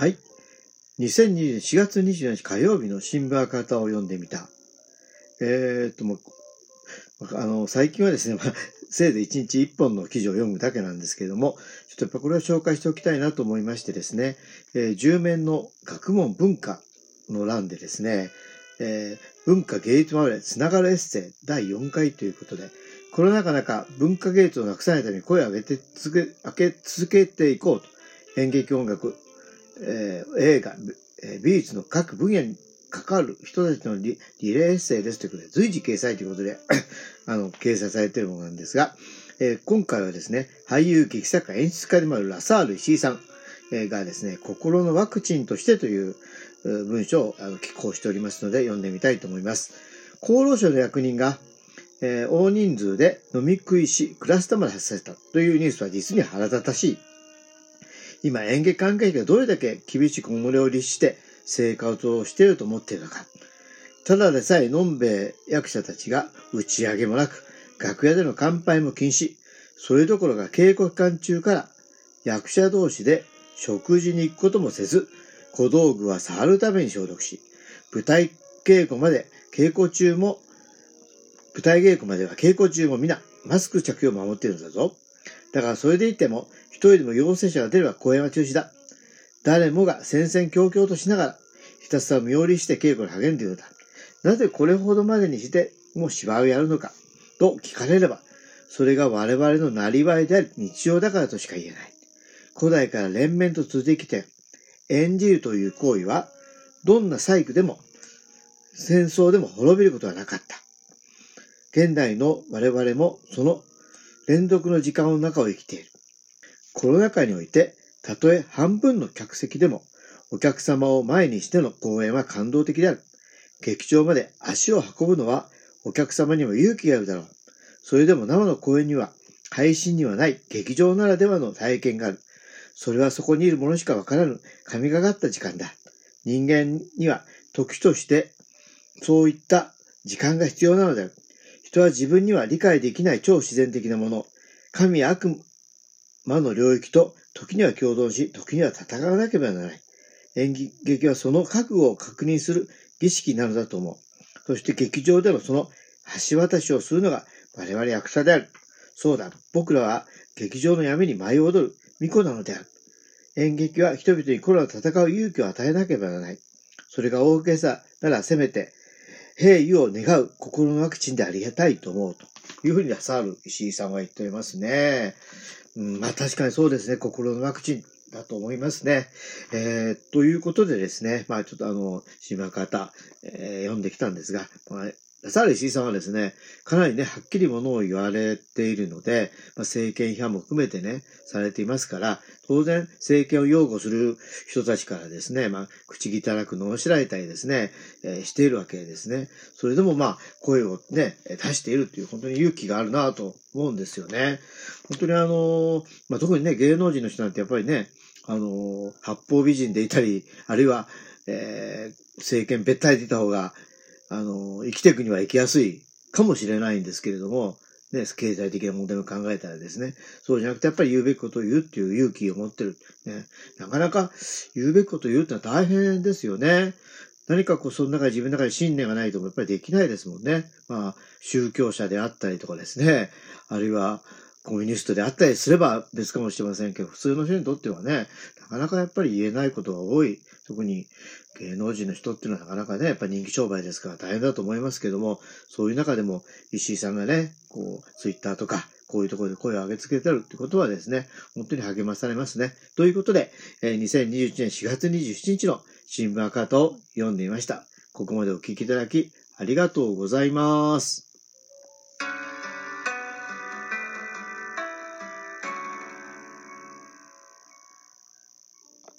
はい。2020年4月24日火曜日の新聞赤旗を読んでみた。えー、っと、もう、あの、最近はですね、まあ、せいぜい1日1本の記事を読むだけなんですけれども、ちょっとやっぱこれを紹介しておきたいなと思いましてですね、えー、10面の学問文化の欄でですね、えー、文化芸術までつながるエッセイ第4回ということで、コロナ禍中、文化芸術をなくさないために声を上げて続け、上げ続けていこうと。演劇音楽、えー、映画、えー、美術の各分野に関わる人たちのリリレーエッセイですということで、随時掲載ということで あの、掲載されているものなんですが、えー、今回はですね、俳優、劇作家、演出家でもあるラサール石井さん、え、がですね、心のワクチンとしてという文章をあの寄稿しておりますので、読んでみたいと思います。厚労省の役人が、えー、大人数で飲み食いし、クラスターまで発生したというニュースは実に腹立たしい。今演劇関係者がどれだけ厳しく己を律して生活をしていると思っているのか。ただでさえのんべえ役者たちが打ち上げもなく、楽屋での乾杯も禁止。それどころか稽古期間中から役者同士で食事に行くこともせず、小道具は触るために消毒し、舞台稽古まで稽古中も、舞台稽古までは稽古中も皆マスク着用を守っているんだぞ。だからそれでいても、人でも陽性者が出れば公演は中止だ。誰もが戦々恐々としながら、ひたすら身寄りして稽古に励んでいるのだ。なぜこれほどまでにしてもう芝居をやるのかと聞かれれば、それが我々のなりわいであり日常だからとしか言えない。古代から連綿と続いてきて、演じるという行為は、どんな細工でも、戦争でも滅びることはなかった。現代の我々もその連続の時間の中を生きている。コロナ禍において、たとえ半分の客席でも、お客様を前にしての公演は感動的である。劇場まで足を運ぶのは、お客様にも勇気があるだろう。それでも生の公演には、配信にはない劇場ならではの体験がある。それはそこにいる者しかわからぬ神がかった時間だ。人間には時としてそういった時間が必要なのである。人は自分には理解できない超自然的なもの、神や悪魔の領域と時には共存し、時には戦わなければならない。演劇はその覚悟を確認する儀式なのだと思う。そして劇場でのその橋渡しをするのが我々役者である。そうだ、僕らは劇場の闇に舞い踊る巫女なのである。演劇は人々にコロナと戦う勇気を与えなければならない。それが大げさならせめて平癒を願う心のワクチンでありがたいと思うというふうにサール石井さんは言っておりますね。うん、まあ確かにそうですね。心のワクチンだと思いますね。えー、ということでですね、まあちょっとあの、島方、えー、読んできたんですが、まあ、ラサール石井さんはですね、かなりね、はっきりものを言われているので、まあ、政権批判も含めてね、されていますから、当然、政権を擁護する人たちからですね、まあ、口汚くのしられたりですね、えー、しているわけですね。それでもまあ、声をね、出しているという、本当に勇気があるなと思うんですよね。本当にあの、まあ、特にね、芸能人の人なんてやっぱりね、あの、八方美人でいたり、あるいは、えー、政権べったりでいた方が、あの、生きていくには生きやすいかもしれないんですけれども、ね、経済的な問題を考えたらですね、そうじゃなくてやっぱり言うべきことを言うっていう勇気を持ってる。ね、なかなか言うべきことを言うってのは大変ですよね。何かこう、その中で自分の中で信念がないとやっぱりできないですもんね。まあ、宗教者であったりとかですね、あるいは、コミュニストであったりすれば別かもしれませんけど、普通の人にとってはね、なかなかやっぱり言えないことが多い。特に芸能人の人っていうのはなかなかね、やっぱ人気商売ですから大変だと思いますけども、そういう中でも石井さんがね、こう、ツイッターとか、こういうところで声を上げつけてるってことはですね、本当に励まされますね。ということで、え2021年4月27日の新聞赤旗を読んでみました。ここまでお聞きいただきありがとうございます。